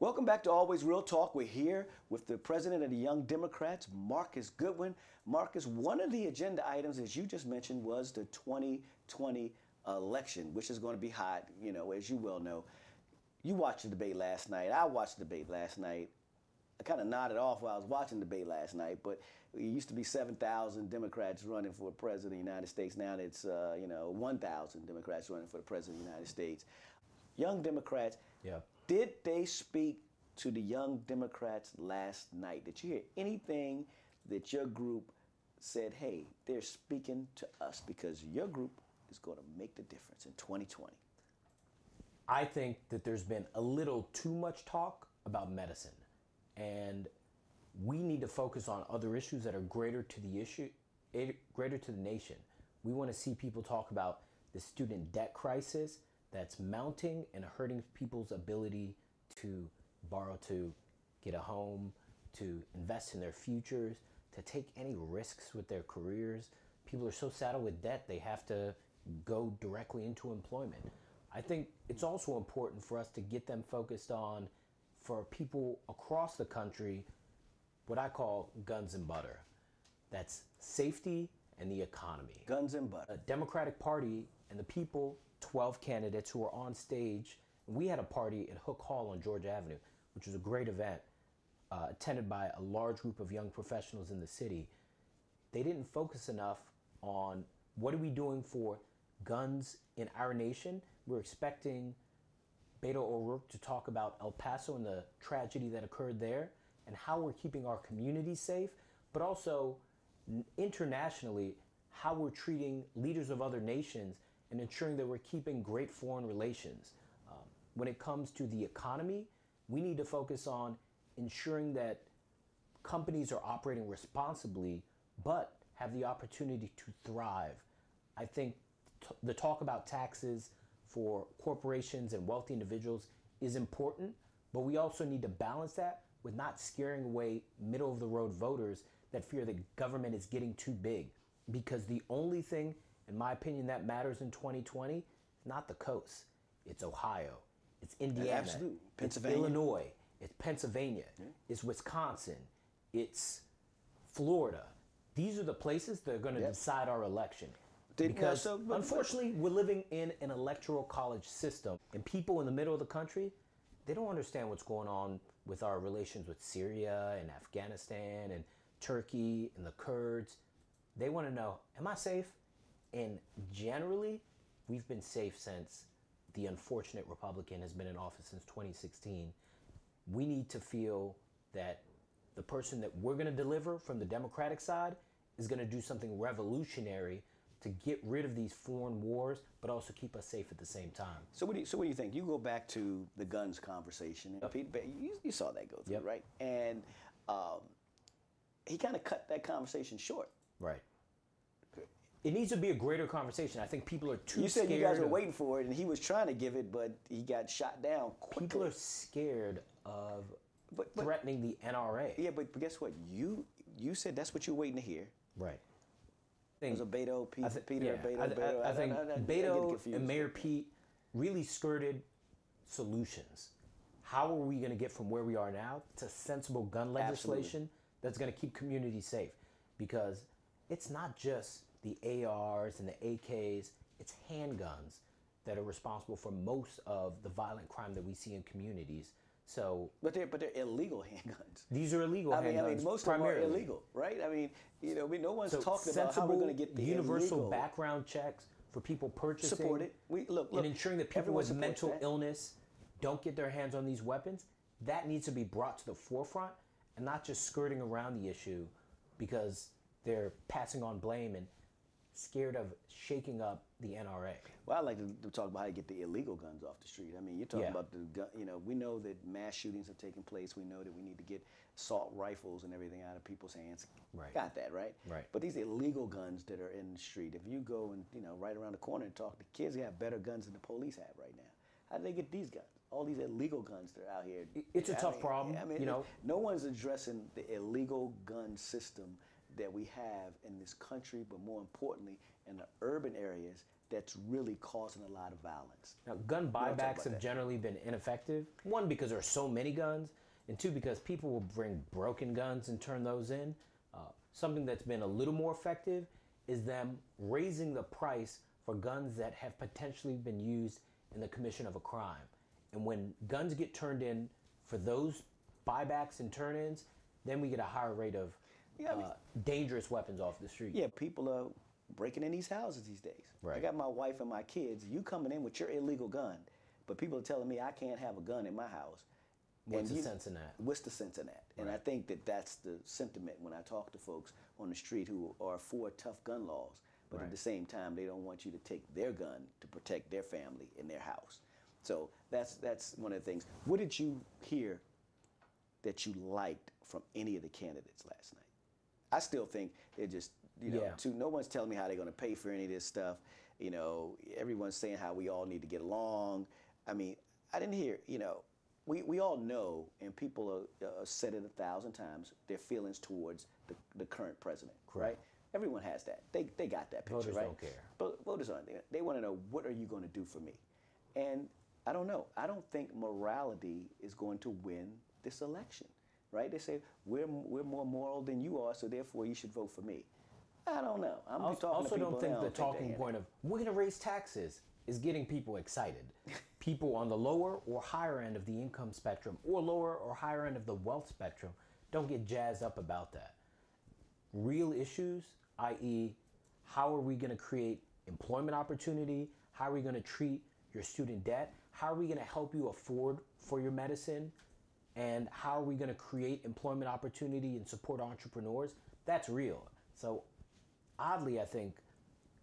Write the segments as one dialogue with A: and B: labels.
A: Welcome back to Always Real Talk. We're here with the president of the Young Democrats, Marcus Goodwin. Marcus, one of the agenda items, as you just mentioned, was the 2020 election, which is going to be hot, you know, as you well know. You watched the debate last night. I watched the debate last night. I kind of nodded off while I was watching the debate last night, but it used to be 7,000 Democrats running for president of the United States. Now it's, uh, you know, 1,000 Democrats running for the president of the United States. Young Democrats,
B: yeah.
A: did they speak to the Young Democrats last night? Did you hear anything that your group said, hey, they're speaking to us because your group is going to make the difference in 2020?
B: I think that there's been a little too much talk about medicine. And we need to focus on other issues that are greater to the issue, eh, greater to the nation. We want to see people talk about the student debt crisis that's mounting and hurting people's ability to borrow to get a home, to invest in their futures, to take any risks with their careers. People are so saddled with debt, they have to go directly into employment. I think it's also important for us to get them focused on, for people across the country, what I call guns and butter. That's safety and the economy.
A: Guns and butter.
B: A Democratic Party and the people, 12 candidates who were on stage. We had a party at Hook Hall on Georgia Avenue, which was a great event, uh, attended by a large group of young professionals in the city. They didn't focus enough on what are we doing for guns in our nation. We're expecting Beto O'Rourke to talk about El Paso and the tragedy that occurred there and how we're keeping our communities safe, but also internationally, how we're treating leaders of other nations and ensuring that we're keeping great foreign relations. Um, when it comes to the economy, we need to focus on ensuring that companies are operating responsibly but have the opportunity to thrive. I think the talk about taxes for corporations and wealthy individuals is important, but we also need to balance that with not scaring away middle of the road voters that fear the government is getting too big. Because the only thing, in my opinion, that matters in 2020 is not the coast. It's Ohio. It's Indiana.
A: Pennsylvania.
B: It's Illinois. It's Pennsylvania. Yeah. It's Wisconsin. It's Florida. These are the places that are going to decide our election. Because so, but, unfortunately, we're living in an electoral college system, and people in the middle of the country, they don't understand what's going on with our relations with Syria and Afghanistan and Turkey and the Kurds. They want to know, am I safe? And generally, we've been safe since the unfortunate Republican has been in office since 2016. We need to feel that the person that we're going to deliver from the Democratic side is going to do something revolutionary to get rid of these foreign wars, but also keep us safe at the same time.
A: So what do you, so what do you think? You go back to the guns conversation. Yep. Pete, you, you, saw that go through, yep. right? And um, he kind of cut that conversation short.
B: Right. It needs to be a greater conversation. I think people are too.
A: You said
B: you
A: guys were waiting for it, and he was trying to give it, but he got shot down. Quickly.
B: People are scared of but, but, threatening the NRA.
A: Yeah, but, but guess what? You you said that's what you're waiting to hear.
B: Right.
A: It was a Beto, Pete, th- Peter, yeah, Beto,
B: I,
A: Beto.
B: I, I think I, Beto and Mayor Pete really skirted solutions. How are we going to get from where we are now to sensible gun legislation Absolutely. That's going to keep communities safe? Because it's not just the ARs and the AKs, it's handguns that are responsible for most of the violent crime that we see in communities. So,
A: but they're but they're illegal handguns.
B: These are illegal I
A: mean,
B: handguns.
A: I mean, most primarily. of them are illegal, right? I mean, you know, mean, no one's so talking about how we're going to get the
B: universal
A: illegal.
B: background checks for people purchasing.
A: Support it. We look, look
B: and ensuring that people with mental
A: that.
B: illness don't get their hands on these weapons. That needs to be brought to the forefront and not just skirting around the issue because they're passing on blame and scared of shaking up the NRA.
A: Well, I like to, to, talk about how you get the illegal guns off the street. I mean, you're talking yeah. about the gun, you know, we know that mass shootings have taken place. We know that we need to get assault rifles and everything out of people's hands.
B: Right.
A: Got that, right?
B: Right.
A: But these illegal guns that are in the street, if you go and, you know, right around the corner and talk, the kids have better guns than the police have right now. How do they get these guns? All these illegal guns that are out here.
B: It's a
A: I
B: tough
A: mean,
B: problem.
A: I mean,
B: you know,
A: no one's addressing the illegal gun system that we have in this country, but more importantly, in the urban areas that's really causing a lot of violence.
B: Now, gun buybacks have
A: that.
B: generally been ineffective. One, because there are so many guns, and two, because people will bring broken guns and turn those in. Uh, something that's been a little more effective is them raising the price for guns that have potentially been used in the commission of a crime. And when guns get turned in for those buybacks and turn ins, then we get a higher rate of
A: Yeah, I mean-
B: uh, dangerous weapons off the street.
A: Yeah, people are breaking in these houses these days. I got my wife and my kids. You coming in with your illegal gun, but people are telling me I can't have a gun in my house.
B: What's the
A: you-
B: sense in that?
A: What's the sense in that? And I think that that's the sentiment when I talk to folks on the street who are for tough gun laws, but at the same time they don't want you to take their gun to protect their family in their house. So that's that's one of the things. What did you hear that you liked from any of the candidates last night? I still think they're just you know
B: Yeah.
A: too, no one's telling me how they're going to pay for any of this stuff. You know, everyone's saying how we all need to get along. I mean, I didn't hear you know. We, we all know, and people are, uh, said it a thousand times, their feelings towards the, the current president, right? Everyone has that. They, they got that picture,
B: Voters
A: right?
B: don't care.
A: But voters aren't there. They want to know what are you going to do for me, and I don't know. I don't think morality is going to win this election, right? They say we're we're more moral than you are, so therefore you should vote for me. I don't know. I'm
B: also,
A: talking
B: also don't think the talking point of we're going to raise taxes is getting people excited. people on the lower or higher end of the income spectrum or lower or higher end of the wealth spectrum don't get jazzed up about that. Real issues, i.e., how are we going to create employment opportunity? How are we going to treat your student debt? How are we going to help you afford for your medicine? And how are we going to create employment opportunity and support entrepreneurs? That's real. So oddly, I think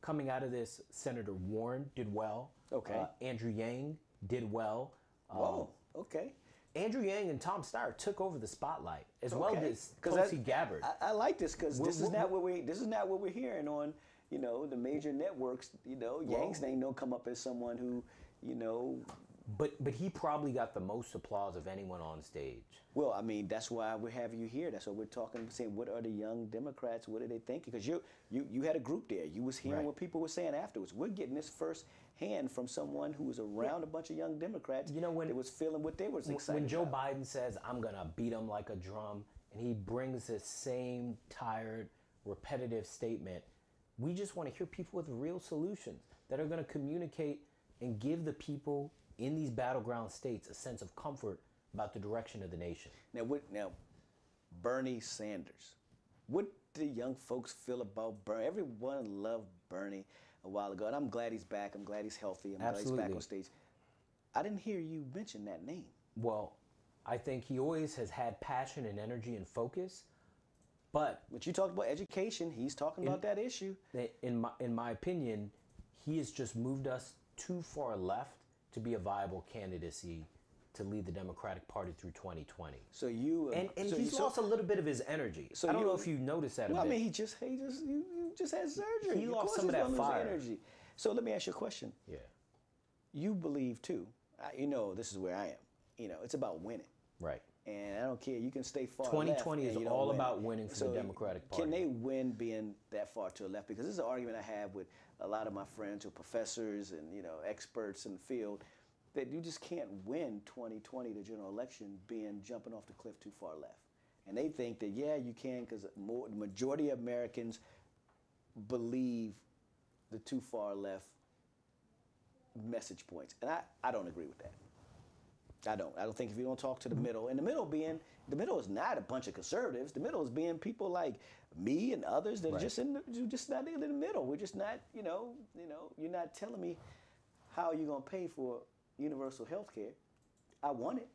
B: coming out of this, Senator Warren did well.
A: Okay.
B: Uh, Andrew Yang did well. Um,
A: Oh, okay.
B: Andrew Yang and Tom Steyer took over the spotlight, as well
A: Okay.
B: as
A: 'Cause
B: Tulsi Gabbard.
A: I, I like this because this is not what we this is not what we're hearing on you know the major networks. You know, Yang's name don't come up as someone who you know.
B: But but he probably got the most applause of anyone on stage.
A: Well, I mean that's why we have you here. That's what we're talking. Saying what are the young Democrats? What are they thinking? Because you you you had a group there. You was hearing
B: Right.
A: what people were saying afterwards. We're getting this first hand from someone who was around a bunch of young Democrats.
B: You know, when-
A: it was feeling what they were excited
B: when Joe
A: about.
B: Biden says, I'm going to beat him like a drum, and he brings this same tired, repetitive statement, we just want to hear people with real solutions that are going to communicate and give the people in these battleground states a sense of comfort about the direction of the nation.
A: Now, what now? Bernie Sanders. What do young folks feel about Bernie? Everyone loved Bernie a while ago, and I'm glad he's back. I'm glad he's healthy. I'm glad he's back on stage. I didn't hear you mention that name.
B: Well, I think he always has had passion and energy and focus, but
A: But you talked about education. He's talking about that issue.
B: in my in my opinion, he has just moved us too far left to be a viable candidacy to lead the Democratic Party through 2020.
A: So you uh,
B: And and
A: so
B: he's
A: you, so-
B: lost a little bit of his energy.
A: so
B: I don't
A: you-
B: know if you noticed that
A: Well,
B: a
A: I mean, he just he just you, you just had surgery.
B: He
A: Of
B: lost some of that fire.
A: energy. So let me ask you a question.
B: yeah,
A: You believe too. I- You know, this is where I am. You know, it's about winning.
B: Right.
A: And I don't care. You can stay far
B: 2020
A: left
B: is all
A: win.
B: about winning for the Democratic Party.
A: Can they win being that far to the left? Because this is an argument I have with a lot of my friends who are professors and you know experts in the field that you just can't win 2020 the general election being jumping off the cliff too far left. And they think that yeah you can because the majority of Americans believe the too far left message points, and I, I don't agree with that. I don't. I don't think if you don't talk to the mm-hmm. middle, and the middle being the middle is not a bunch of conservatives. The middle is being people like me and others that are just in the, just not in the middle. We're just not. You know. You know. You're not telling me how you're gonna pay for universal health care. I want it,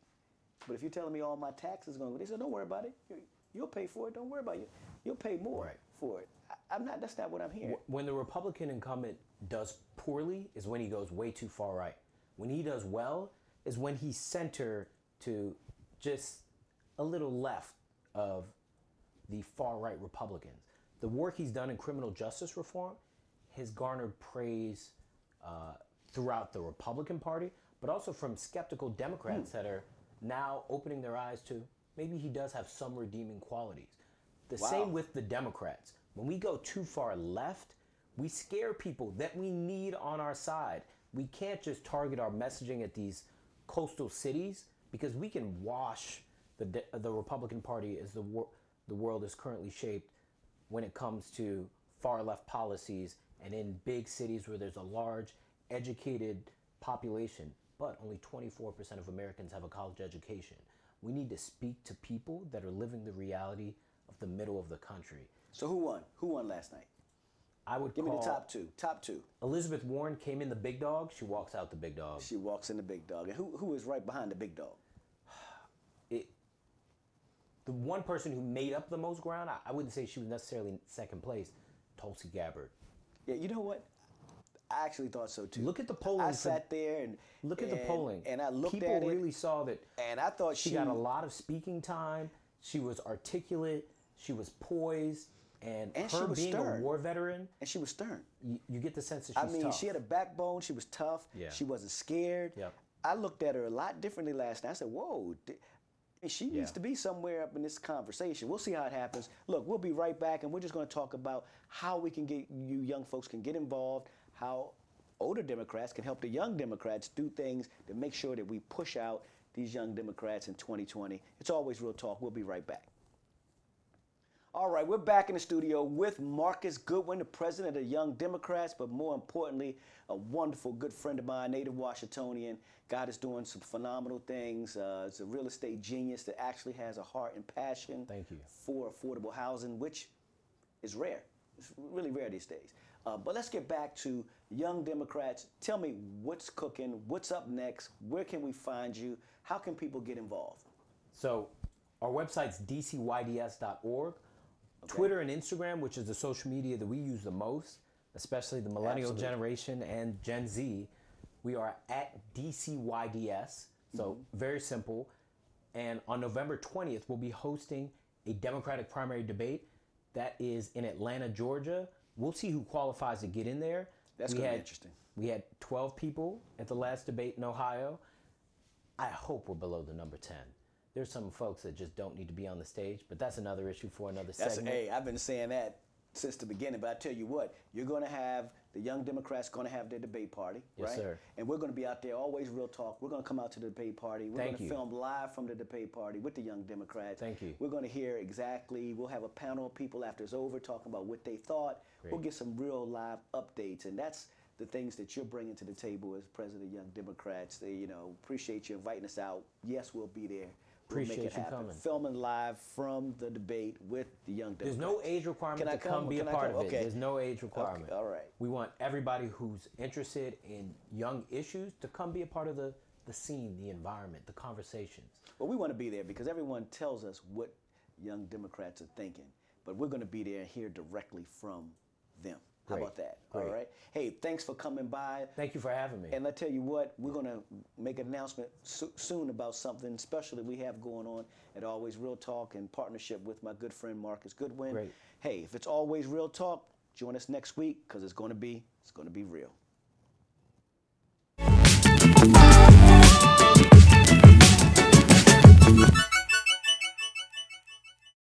A: but if you're telling me all my taxes are gonna, they said don't worry about it. You- You'll pay for it. Don't worry about it. You'll pay more
B: Right.
A: for it. I, I'm not. That's not what I'm hearing.
B: When the Republican incumbent does poorly is when he goes way too far right. When he does well is when he's center to just a little left of the far right Republicans. The work he's done in criminal justice reform has garnered praise uh, throughout the Republican Party, but also from skeptical Democrats that are now opening their eyes to maybe he does have some redeeming qualities. The
A: Wow.
B: same with the Democrats. When we go too far left, We scare people that we need on our side. We can't just target our messaging at these coastal cities because we can wash the the Republican Party as the wor- the world is currently shaped when it comes to far left policies and in big cities where there's a large educated population, but only 24% of Americans have a college education. We need to speak to people that are living the reality of the middle of the country.
A: So who won? Who won last night?
B: I would
A: Give me the top two. Top two.
B: Elizabeth Warren came in the big dog. She walks out the big dog.
A: She walks in the big dog. And who, who is right behind the big dog?
B: It, the one person who made up the most ground, I, I wouldn't say she was necessarily in second place. Tulsi Gabbard.
A: Yeah, you know what? I actually thought so too.
B: Look at the polling.
A: I sat there and
B: look at the polling.
A: and I looked
B: People
A: at it, People
B: really saw that
A: and I thought
B: she
A: she,
B: got a lot of speaking time. She was articulate. She was poised, and,
A: And she
B: her
A: was
B: being
A: stern.
B: a war veteran,
A: and she was stern.
B: you, you get the sense that she's tough.
A: I mean,
B: tough.
A: she had a backbone. She was tough.
B: Yeah.
A: She wasn't scared.
B: Yep.
A: I looked at her a lot differently last night. I said, "Whoa." She needs to be somewhere up in this conversation. We'll see how it happens. Look, we'll be right back, and we're just going to talk about how we can get you young folks can get involved, how older Democrats can help the young Democrats do things to make sure that we push out these young Democrats in 2020. It's always real talk. We'll be right back. All right, we're back in the studio with Marcus Goodwin, the president of the Young Democrats, but more importantly, a wonderful good friend of mine, native Washingtonian. God is doing some phenomenal things. Uh, a real estate genius that actually has a heart and passion
B: Thank you.
A: for affordable housing, which is rare. It's really rare these days. Uh, but let's get back to Young Democrats. Tell me what's cooking, what's up next, where can we find you, how can people get involved?
B: So our website's dcyds.org. Twitter and Instagram, which is the social media that we use the most, especially the millennial
A: Absolutely.
B: generation and Gen Z, we are at DCYDS. So mm-hmm. very simple. And on November 20th, we'll be hosting a Democratic primary debate that is in Atlanta, Georgia. We'll see who qualifies to get in there.
A: That's gonna be interesting.
B: We had 12 people at the last debate in Ohio. I hope we're below the number 10. There's some folks that just don't need to be on the stage, but that's another issue for another
A: That's
B: segment.
A: hey, I've been saying that since the beginning. But I tell you what, you're going to have the young Democrats going to have their debate party,
B: Yes,
A: right?
B: sir.
A: And we're going to be out there, always real talk. We're going to come out to the debate party. We're
B: Thank
A: going to
B: you.
A: film live from the debate party with the young Democrats.
B: Thank you.
A: We're going to hear exactly. We'll have a panel of people after it's over talking about what they thought.
B: Great.
A: We'll get some real live updates, and that's the things that you're bringing to the table as president of Young Democrats. They, you know, appreciate you inviting us out. Yes, we'll be there. We'll make it
B: you
A: happen.
B: coming.
A: Filming live from the debate with the young Democrats.
B: There's no age requirement
A: Can
B: to come,
A: come?
B: be
A: Can
B: a part of it.
A: Okay.
B: There's no age requirement.
A: all right.
B: We want everybody who's interested in young issues to come be a part of the, the scene, the environment, the conversations.
A: Well, we want to be there because everyone tells us what young Democrats are thinking, but we're going to be there and hear directly from them. How about that?
B: Great.
A: All right. Hey, thanks for coming by.
B: Thank you for having me.
A: And I tell you what, we're going to make an announcement so- soon about something special that we have going on at Always Real Talk in partnership with my good friend Marcus Goodwin.
B: Great.
A: Hey, if it's Always Real Talk, join us next week because it's going to be it's going to be real.